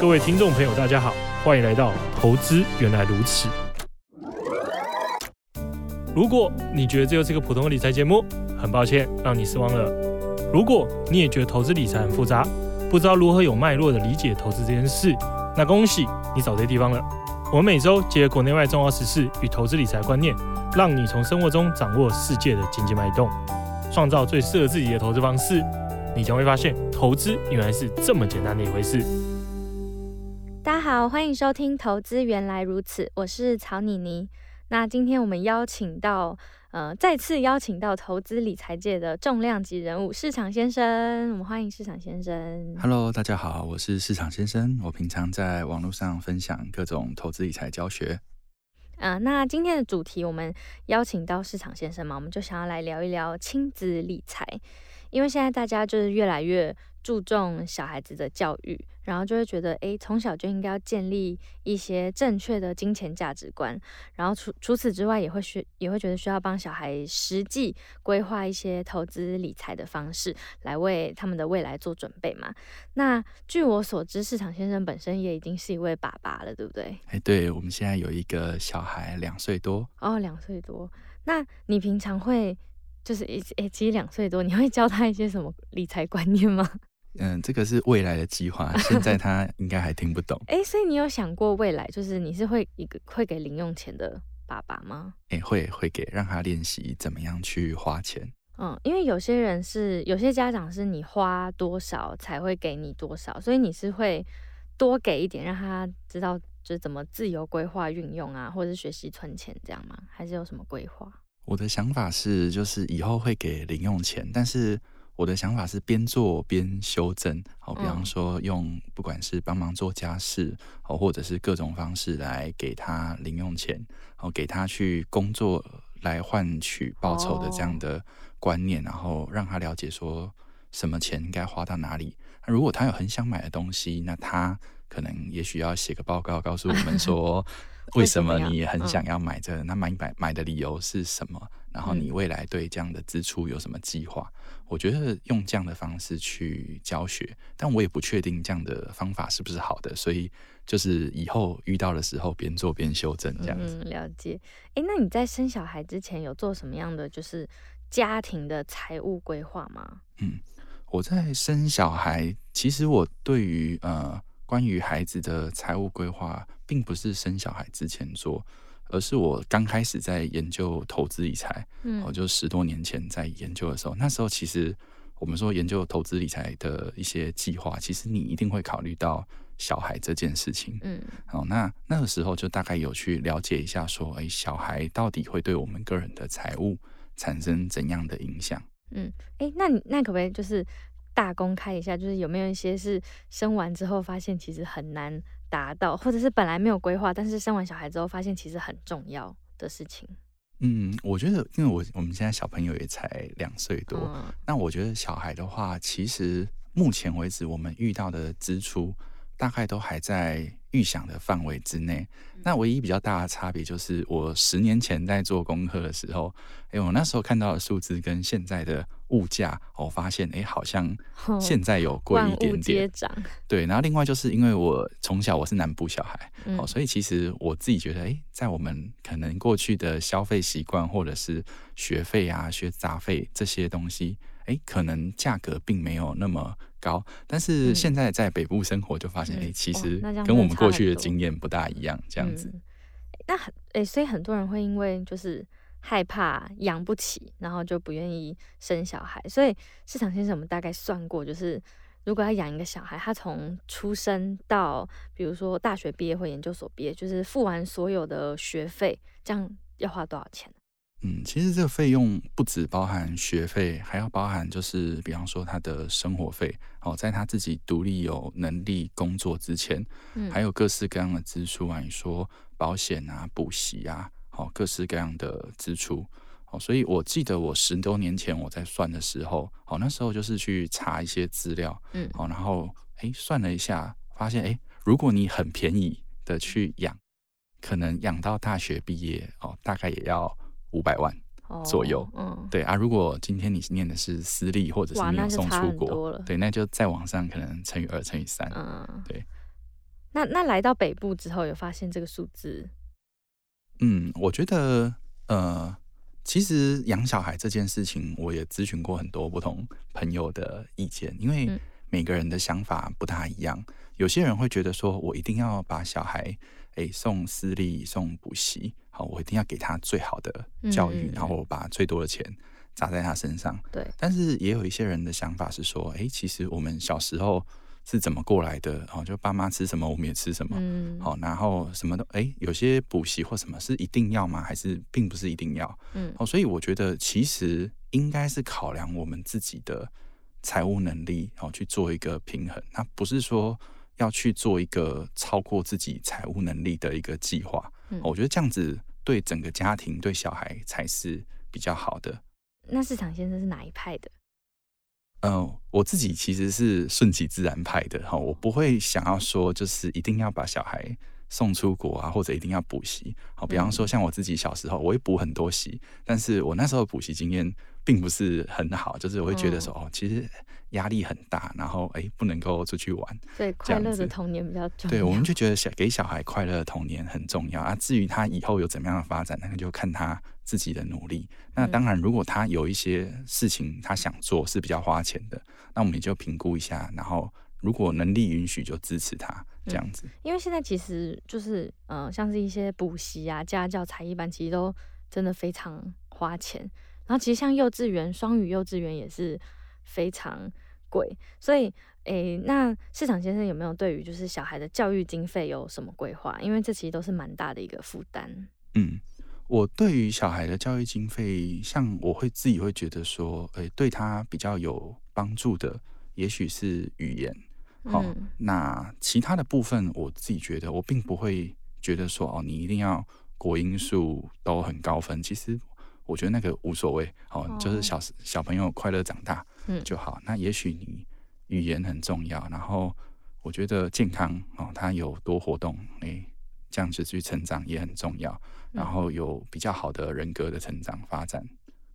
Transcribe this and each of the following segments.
各位听众朋友，大家好，欢迎来到投资原来如此。如果你觉得这就是个普通的理财节目，很抱歉让你失望了。如果你也觉得投资理财很复杂，不知道如何有脉络的理解投资这件事，那恭喜你找对地方了。我们每周结合国内外重要时事与投资理财观念，让你从生活中掌握世界的经济脉动，创造最适合自己的投资方式。你将会发现，投资原来是这么简单的一回事。大家好，欢迎收听《投资原来如此》，我是曹妮妮。那今天我们邀请到，呃，再次邀请到投资理财界的重量级人物市场先生，我们欢迎市场先生。Hello，大家好，我是市场先生。我平常在网络上分享各种投资理财教学。啊、呃，那今天的主题我们邀请到市场先生嘛，我们就想要来聊一聊亲子理财，因为现在大家就是越来越注重小孩子的教育，然后就会觉得，诶，从小就应该要建立一些正确的金钱价值观，然后除除此之外，也会需也会觉得需要帮小孩实际规划一些投资理财的方式，来为他们的未来做准备嘛。那据我所知，市场先生本身也已经是一位爸爸了，对不对？诶，对，我们现在有一个小孩两岁多。哦，两岁多。那你平常会就是诶诶，其实两岁多，你会教他一些什么理财观念吗？嗯，这个是未来的计划，现在他应该还听不懂。哎，所以你有想过未来，就是你是会一个会给零用钱的爸爸吗？哎，会会给，让他练习怎么样去花钱。嗯，因为有些人是，有些家长是你花多少才会给你多少，所以你是会多给一点，让他知道就是怎么自由规划运用啊，或者是学习存钱这样吗？还是有什么规划？我的想法是，就是以后会给零用钱，但是。我的想法是边做边修正，好，比方说用不管是帮忙做家事，好，或者是各种方式来给他零用钱，好，给他去工作来换取报酬的这样的观念，然后让他了解说什么钱应该花到哪里。那如果他有很想买的东西，那他可能也许要写个报告告诉我们说。为什么你很想要买这个？那买买买的理由是什么？然后你未来对这样的支出有什么计划？我觉得用这样的方式去教学，但我也不确定这样的方法是不是好的，所以就是以后遇到的时候边做边修正这样子。嗯，了解。诶，那你在生小孩之前有做什么样的就是家庭的财务规划吗？嗯，我在生小孩，其实我对于呃。关于孩子的财务规划，并不是生小孩之前做，而是我刚开始在研究投资理财，嗯，我就十多年前在研究的时候，那时候其实我们说研究投资理财的一些计划，其实你一定会考虑到小孩这件事情，嗯，好，那那个时候就大概有去了解一下，说，哎，小孩到底会对我们个人的财务产生怎样的影响？嗯，哎，那你那可不可以就是？大公开一下，就是有没有一些是生完之后发现其实很难达到，或者是本来没有规划，但是生完小孩之后发现其实很重要的事情？嗯，我觉得，因为我我们现在小朋友也才两岁多，嗯，那我觉得小孩的话，其实目前为止我们遇到的支出大概都还在预想的范围之内。那唯一比较大的差别就是，我十年前在做功课的时候，哎，我那时候看到的数字跟现在的物价，我发现，哎，好像现在有 贵一点点。对，然后另外就是因为我从小我是南部小孩，哦，所以其实我自己觉得，哎，在我们可能过去的消费习惯或者是学费啊、学杂费这些东西，哎，可能价格并没有那么高。但是现在在北部生活，就发现，哎，其实跟我们过去的经验不大一样，这样。子，那很诶，所以很多人会因为就是害怕养不起，然后就不愿意生小孩。所以市场先生，我们大概算过，就是如果要养一个小孩，他从出生到比如说大学毕业或研究所毕业，就是付完所有的学费，这样要花多少钱？嗯，其实这个费用不只包含学费，还要包含就是，比方说他的生活费哦，在他自己独立有能力工作之前，嗯，还有各式各样的支出啊，你说保险啊、补习啊，好，各式各样的支出哦。所以我记得我十多年前我在算的时候，哦，那时候就是去查一些资料，嗯，好，然后哎算了一下，发现哎，如果你很便宜的去养，可能养到大学毕业哦，大概也要。五百万左右，哦、嗯，对啊。如果今天你念的是私立，或者是没有送出国，对，那就再往上可能乘以二，乘以三，嗯，对。那那来到北部之后，有发现这个数字？嗯，我觉得呃，其实养小孩这件事情，我也咨询过很多不同朋友的意见，因为每个人的想法不大一样。有些人会觉得说，我一定要把小孩诶送私立、送补习，好，我一定要给他最好的教育，然后把最多的钱砸在他身上。对。但是也有一些人的想法是说，诶，其实我们小时候是怎么过来的？哦，就爸妈吃什么，我们也吃什么。嗯。好，然后什么都诶，有些补习或什么是一定要吗？还是并不是一定要？嗯。哦，所以我觉得其实应该是考量我们自己的财务能力，然后去做一个平衡。那不是说。要去做一个超过自己财务能力的一个计划，嗯，我觉得这样子对整个家庭、对小孩才是比较好的。那市场先生是哪一派的？嗯、呃，我自己其实是顺其自然派的哈，我不会想要说就是一定要把小孩送出国啊，或者一定要补习。好，比方说像我自己小时候，我会补很多习，但是我那时候补习经验并不是很好，就是我会觉得说，哦，其实。压力很大，然后哎，不能够出去玩，对，快乐的童年比较重要。对，我们就觉得小给小孩快乐的童年很重要啊。至于他以后有怎么样的发展，那个就看他自己的努力。那当然，如果他有一些事情他想做是比较花钱的，那我们也就评估一下，然后如果能力允许，就支持他这样子。因为现在其实就是呃，像是一些补习啊、家教、才艺班，其实都真的非常花钱。然后其实像幼稚园、双语幼稚园也是。非常贵，所以，诶、欸，那市场先生有没有对于就是小孩的教育经费有什么规划？因为这其实都是蛮大的一个负担。嗯，我对于小孩的教育经费，像我会自己会觉得说，诶、欸，对他比较有帮助的，也许是语言。好、嗯，那其他的部分，我自己觉得我并不会觉得说，哦，你一定要国英数都很高分。其实我觉得那个无所谓，哦，就是小小朋友快乐长大。就好。那也许你语言很重要，然后我觉得健康哦，他有多活动，诶、欸，这样子去成长也很重要。然后有比较好的人格的成长发展，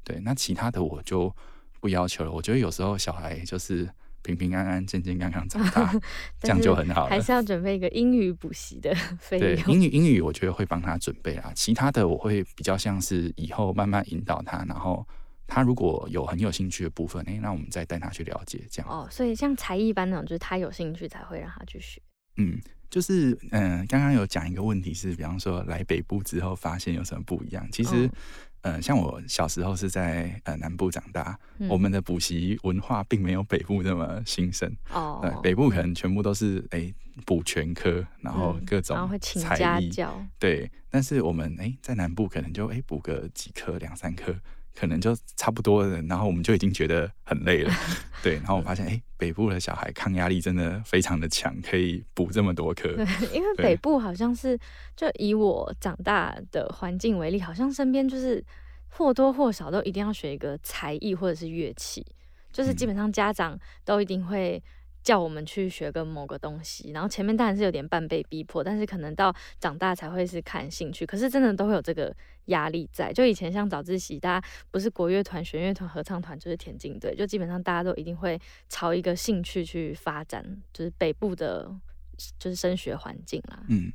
对。那其他的我就不要求了。我觉得有时候小孩就是平平安安、健健康康长大，这样就很好了。还是要准备一个英语补习的 费用。对，英语英语我觉得会帮他准备啦。其他的我会比较像是以后慢慢引导他，然后。他如果有很有兴趣的部分，哎、欸，那我们再带他去了解这样。哦，所以像才艺班那种，就是他有兴趣才会让他去学。嗯，就是嗯，刚刚有讲一个问题是，比方说来北部之后发现有什么不一样？其实，嗯、呃，像我小时候是在呃南部长大，嗯、我们的补习文化并没有北部那么兴盛。哦，对，北部可能全部都是哎补全科，然后各种才艺、嗯、然后会请。对，但是我们哎在南部可能就哎补个几科两三科。可能就差不多了，然后我们就已经觉得很累了，对。然后我发现，哎、欸，北部的小孩抗压力真的非常的强，可以补这么多课。对，因为北部好像是，就以我长大的环境为例，好像身边就是或多或少都一定要学一个才艺或者是乐器，就是基本上家长都一定会。叫我们去学个某个东西，然后前面当然是有点半被逼迫，但是可能到长大才会是看兴趣。可是真的都会有这个压力在。就以前像早自习，大家不是国乐团、弦乐团、合唱团，就是田径队，就基本上大家都一定会朝一个兴趣去发展。就是北部的，就是升学环境啦。嗯，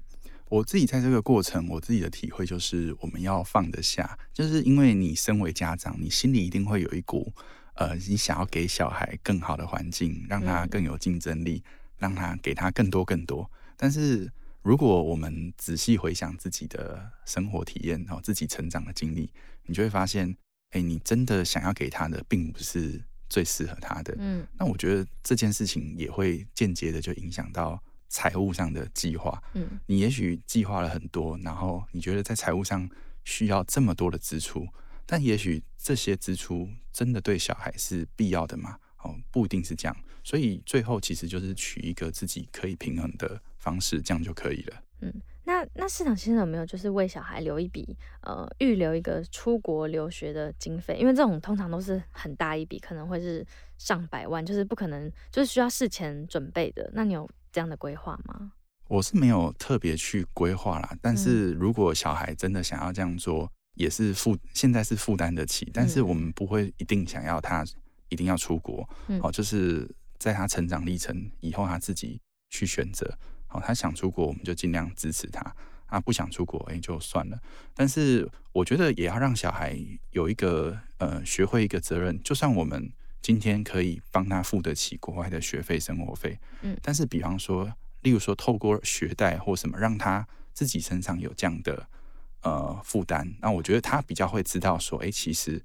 我自己在这个过程，我自己的体会就是，我们要放得下，就是因为你身为家长，你心里一定会有一股。呃，你想要给小孩更好的环境，让他更有竞争力，嗯，让他给他更多更多。但是，如果我们仔细回想自己的生活体验，然后自己成长的经历，你就会发现，哎，你真的想要给他的，并不是最适合他的。嗯，那我觉得这件事情也会间接的就影响到财务上的计划。嗯，你也许计划了很多，然后你觉得在财务上需要这么多的支出。但也许这些支出真的对小孩是必要的吗？哦，不一定是这样。所以最后其实就是取一个自己可以平衡的方式，这样就可以了。嗯，那那市场先生有没有就是为小孩留一笔呃预留一个出国留学的经费？因为这种通常都是很大一笔，可能会是上百万，就是不可能就是需要事前准备的。那你有这样的规划吗？我是没有特别去规划啦，但是如果小孩真的想要这样做。也是负，现在是负担得起，但是我们不会一定想要他一定要出国，嗯，哦，就是在他成长历程以后他自己去选择，好，他想出国，我们就尽量支持他。啊，不想出国，哎，就算了。但是我觉得也要让小孩有一个呃，学会一个责任。就算我们今天可以帮他付得起国外的学费、生活费，嗯，但是比方说，例如说透过学贷或什么，让他自己身上有这样的呃负担，那我觉得他比较会知道说，哎，其实。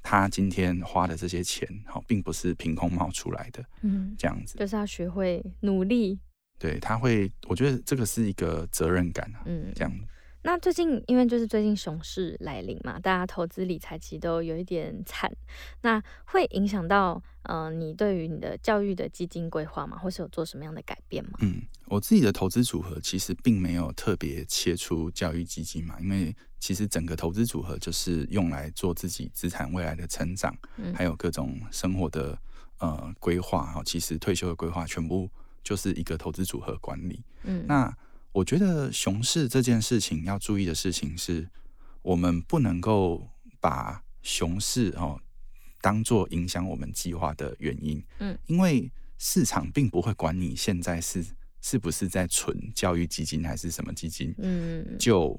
他今天花的这些钱，好，并不是凭空冒出来的，嗯，这样子，就是要学会努力。对，他会，我觉得这个是一个责任感，嗯，这样。那最近，因为就是最近熊市来临嘛，大家投资理财其实都有一点惨，那会影响到，嗯、呃，你对于你的教育的基金规划吗？或是有做什么样的改变吗？嗯，我自己的投资组合其实并没有特别切出教育基金嘛，因为其实整个投资组合就是用来做自己资产未来的成长，嗯、还有各种生活的呃规划哈，其实退休的规划全部就是一个投资组合管理，嗯，那。我觉得熊市这件事情要注意的事情是，我们不能够把熊市哦当做影响我们计划的原因。嗯，因为市场并不会管你现在是是不是在存教育基金还是什么基金。嗯，就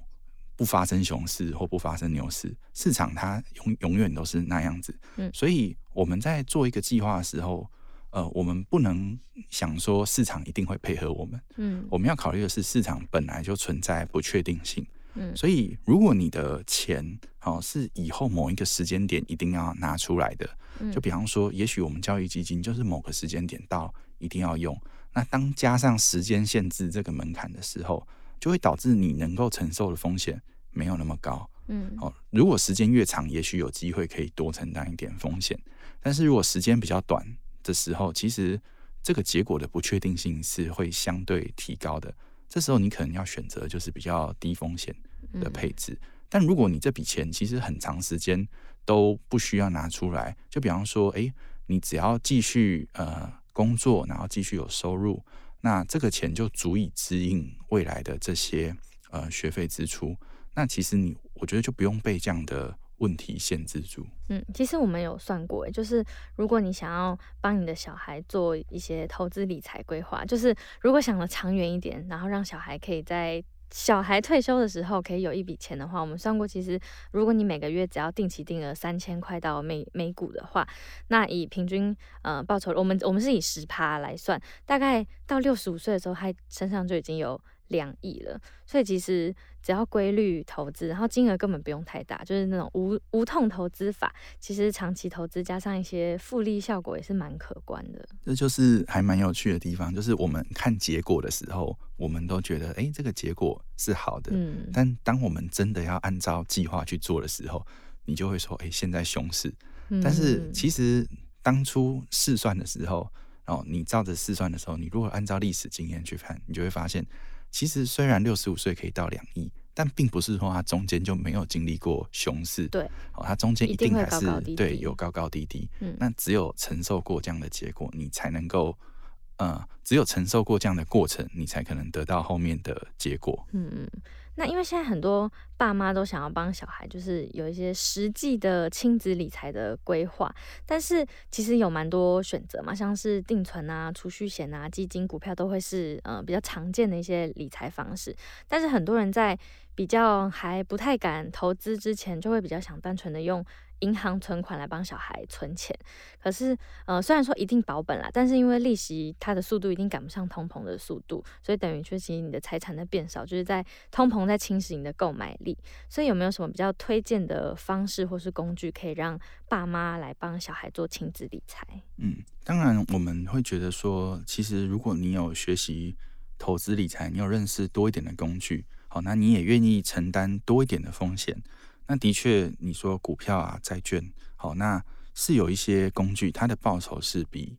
不发生熊市或不发生牛市，市场它永永远都是那样子。嗯，所以我们在做一个计划的时候。呃，我们不能想说市场一定会配合我们。嗯，我们要考虑的是市场本来就存在不确定性。嗯，所以如果你的钱哦是以后某一个时间点一定要拿出来的，就比方说，也许我们交易基金就是某个时间点到一定要用。那当加上时间限制这个门槛的时候，就会导致你能够承受的风险没有那么高。嗯，哦，如果时间越长，也许有机会可以多承担一点风险。但是如果时间比较短，的时候，其实这个结果的不确定性是会相对提高的。这时候你可能要选择就是比较低风险的配置。嗯。但如果你这笔钱其实很长时间都不需要拿出来，就比方说，诶，你只要继续呃工作，然后继续有收入，那这个钱就足以支应未来的这些呃学费支出。那其实你我觉得就不用被这样的。问题限制住。嗯，其实我们有算过，就是如果你想要帮你的小孩做一些投资理财规划，就是如果想的长远一点，然后让小孩可以在小孩退休的时候可以有一笔钱的话，我们算过，其实如果你每个月只要定期定额三千块到每每股的话，那以平均呃报酬，我们我们是以十趴来算，大概到六十五岁的时候，他身上就已经有两亿了，所以其实只要规律投资，然后金额根本不用太大，就是那种无无痛投资法，其实长期投资加上一些复利效果也是蛮可观的。这就是还蛮有趣的地方，就是我们看结果的时候，我们都觉得哎，这个结果是好的，嗯，但当我们真的要按照计划去做的时候，你就会说，哎，现在熊市，但是其实当初试算的时候，然后，你照着试算的时候，你如果按照历史经验去看，你就会发现。其实虽然六十五岁可以到两亿，但并不是说它中间就没有经历过熊市。对，哦，它中间一定还是对有高高低低。嗯，那只有承受过这样的结果，你才能够，呃，只有承受过这样的过程，你才可能得到后面的结果。嗯嗯。那因为现在很多爸妈都想要帮小孩，就是有一些实际的亲子理财的规划，但是其实有蛮多选择嘛，像是定存啊、储蓄险啊、基金、股票都会是呃比较常见的一些理财方式，但是很多人在比较还不太敢投资之前，就会比较想单纯的用。银行存款来帮小孩存钱，可是，呃，虽然说一定保本啦，但是因为利息它的速度一定赶不上通膨的速度，所以等于确实你的财产在变少，就是在通膨在侵蚀你的购买力。所以有没有什么比较推荐的方式或是工具，可以让爸妈来帮小孩做亲子理财？嗯，当然我们会觉得说，其实如果你有学习投资理财，你有认识多一点的工具，好，那你也愿意承担多一点的风险。那的确，你说股票啊、债券，好，那是有一些工具，它的报酬是比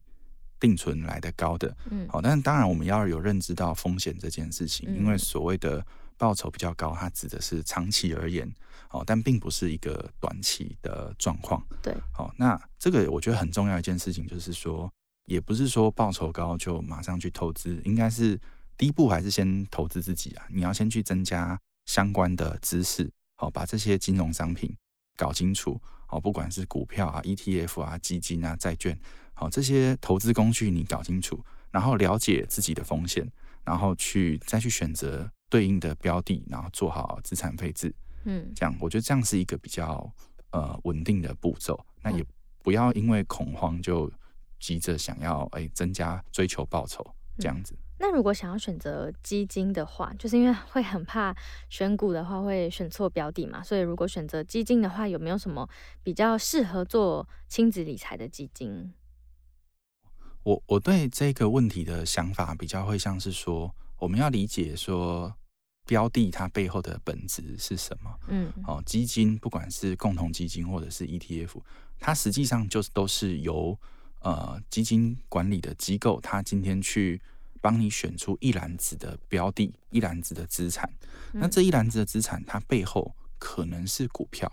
定存来的高的，嗯，好，但是当然我们要有认知到风险这件事情，因为所谓的报酬比较高，它指的是长期而言，好，但并不是一个短期的状况，对，好，那这个我觉得很重要一件事情就是说，也不是说报酬高就马上去投资，应该是第一步还是先投资自己啊，你要先去增加相关的知识。好，把这些金融商品搞清楚。好，不管是股票啊、ETF 啊、基金啊、债券，好，这些投资工具你搞清楚，然后了解自己的风险。然后去再去选择对应的标的，然后做好资产配置。嗯，这样我觉得这样是一个比较呃稳定的步骤。那也不要因为恐慌就急着想要哎增加追求报酬这样子。那如果想要选择基金的话，就是因为会很怕选股的话会选错标的嘛，所以如果选择基金的话，有没有什么比较适合做亲子理财的基金？我我对这个问题的想法比较会像是说，我们要理解说标的它背后的本质是什么。嗯，哦，基金不管是共同基金或者是 ETF，它实际上就是都是由呃基金管理的机构，它今天去。帮你选出一篮子的标的，一篮子的资产。那这一篮子的资产，它背后可能是股票，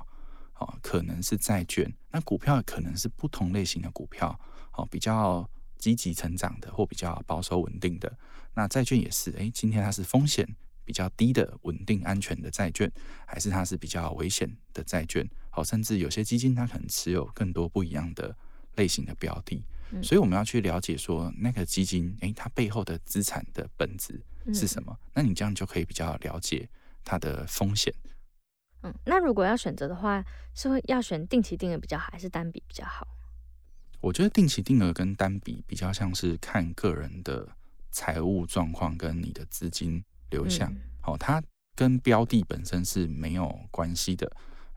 哦，可能是债券。那股票可能是不同类型的股票，哦，比较积极成长的，或比较保守稳定的。那债券也是，诶，今天它是风险比较低的、稳定安全的债券，还是它是比较危险的债券？好，甚至有些基金它可能持有更多不一样的类型的标的。所以我们要去了解说，那个基金，诶，它背后的资产的本质是什么？嗯。那你这样就可以比较了解它的风险。嗯，那如果要选择的话，是会要选定期定额比较好，还是单笔比较好？我觉得定期定额跟单笔比较像是看个人的财务状况跟你的资金流向。好，嗯，它跟标的本身是没有关系的。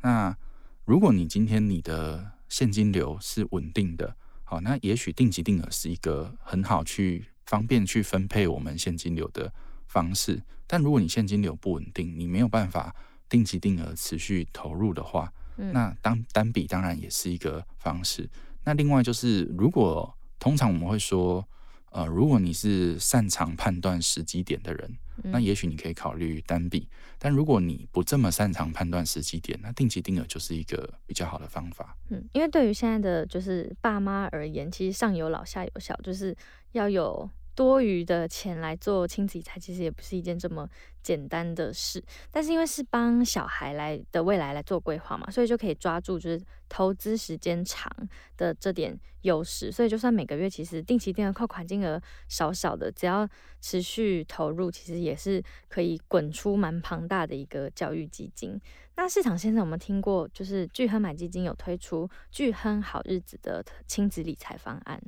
那如果你今天你的现金流是稳定的。好，那也许定期定额是一个很好去方便去分配我们现金流的方式。但如果你现金流不稳定，你没有办法定期定额持续投入的话，那当单笔当然也是一个方式。那另外就是，如果通常我们会说，呃，如果你是擅长判断时机点的人。那也许你可以考虑单笔，但如果你不这么擅长判断时机点，那定期定额就是一个比较好的方法。嗯，因为对于现在的就是爸妈而言，其实上有老下有小，就是要有。多余的钱来做亲子理财，其实也不是一件这么简单的事。但是因为是帮小孩来的未来来做规划嘛，所以就可以抓住就是投资时间长的这点优势。所以就算每个月其实定期定额扣款金额少少的，只要持续投入，其实也是可以滚出蛮庞大的一个教育基金。那市场先生，我们听过就是巨亨买基金有推出巨亨好日子的亲子理财方案。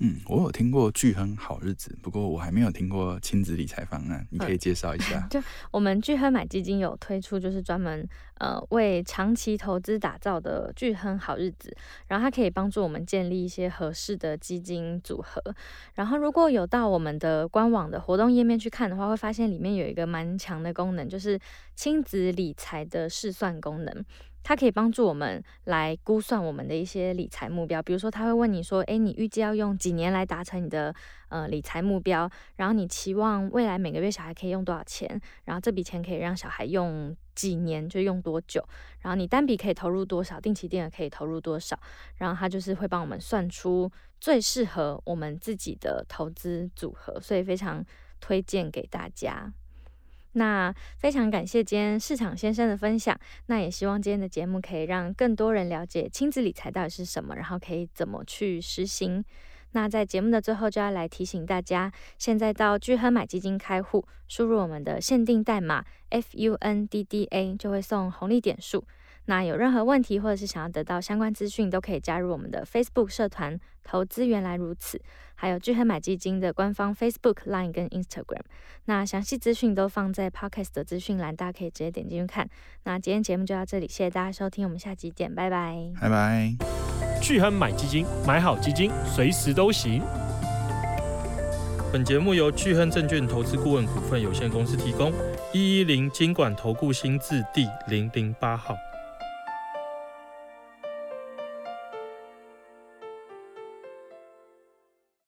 嗯，我有听过聚亨好日子，不过我还没有听过亲子理财方案，你可以介绍一下。就我们聚亨买基金有推出，就是专门呃为长期投资打造的聚亨好日子，然后它可以帮助我们建立一些合适的基金组合。然后如果有到我们的官网的活动页面去看的话，会发现里面有一个蛮强的功能，就是亲子理财的试算功能。它可以帮助我们来估算我们的一些理财目标，比如说他会问你说，诶，你预计要用几年来达成你的呃理财目标？然后你期望未来每个月小孩可以用多少钱？然后这笔钱可以让小孩用几年，就用多久？然后你单笔可以投入多少？定期定额可以投入多少？然后他就是会帮我们算出最适合我们自己的投资组合，所以非常推荐给大家。那非常感谢今天市场先生的分享，那也希望今天的节目可以让更多人了解亲子理财到底是什么，然后可以怎么去实行。那在节目的最后就要来提醒大家，现在到聚亨买基金开户，输入我们的限定代码 FUNDDA 就会送红利点数。那有任何问题或者是想要得到相关资讯，都可以加入我们的 Facebook 社团“投资原来如此”，还有聚亨买基金的官方 Facebook、Line 跟 Instagram。那详细资讯都放在 Podcast 的资讯栏，大家可以直接点进去看。那今天节目就到这里，谢谢大家收听，我们下集见，拜拜，拜拜。聚亨买基金，买好基金，随时都行。本节目由巨亨证券投资顾问股份有限公司提供，一一零金管投顾新字第零零八号。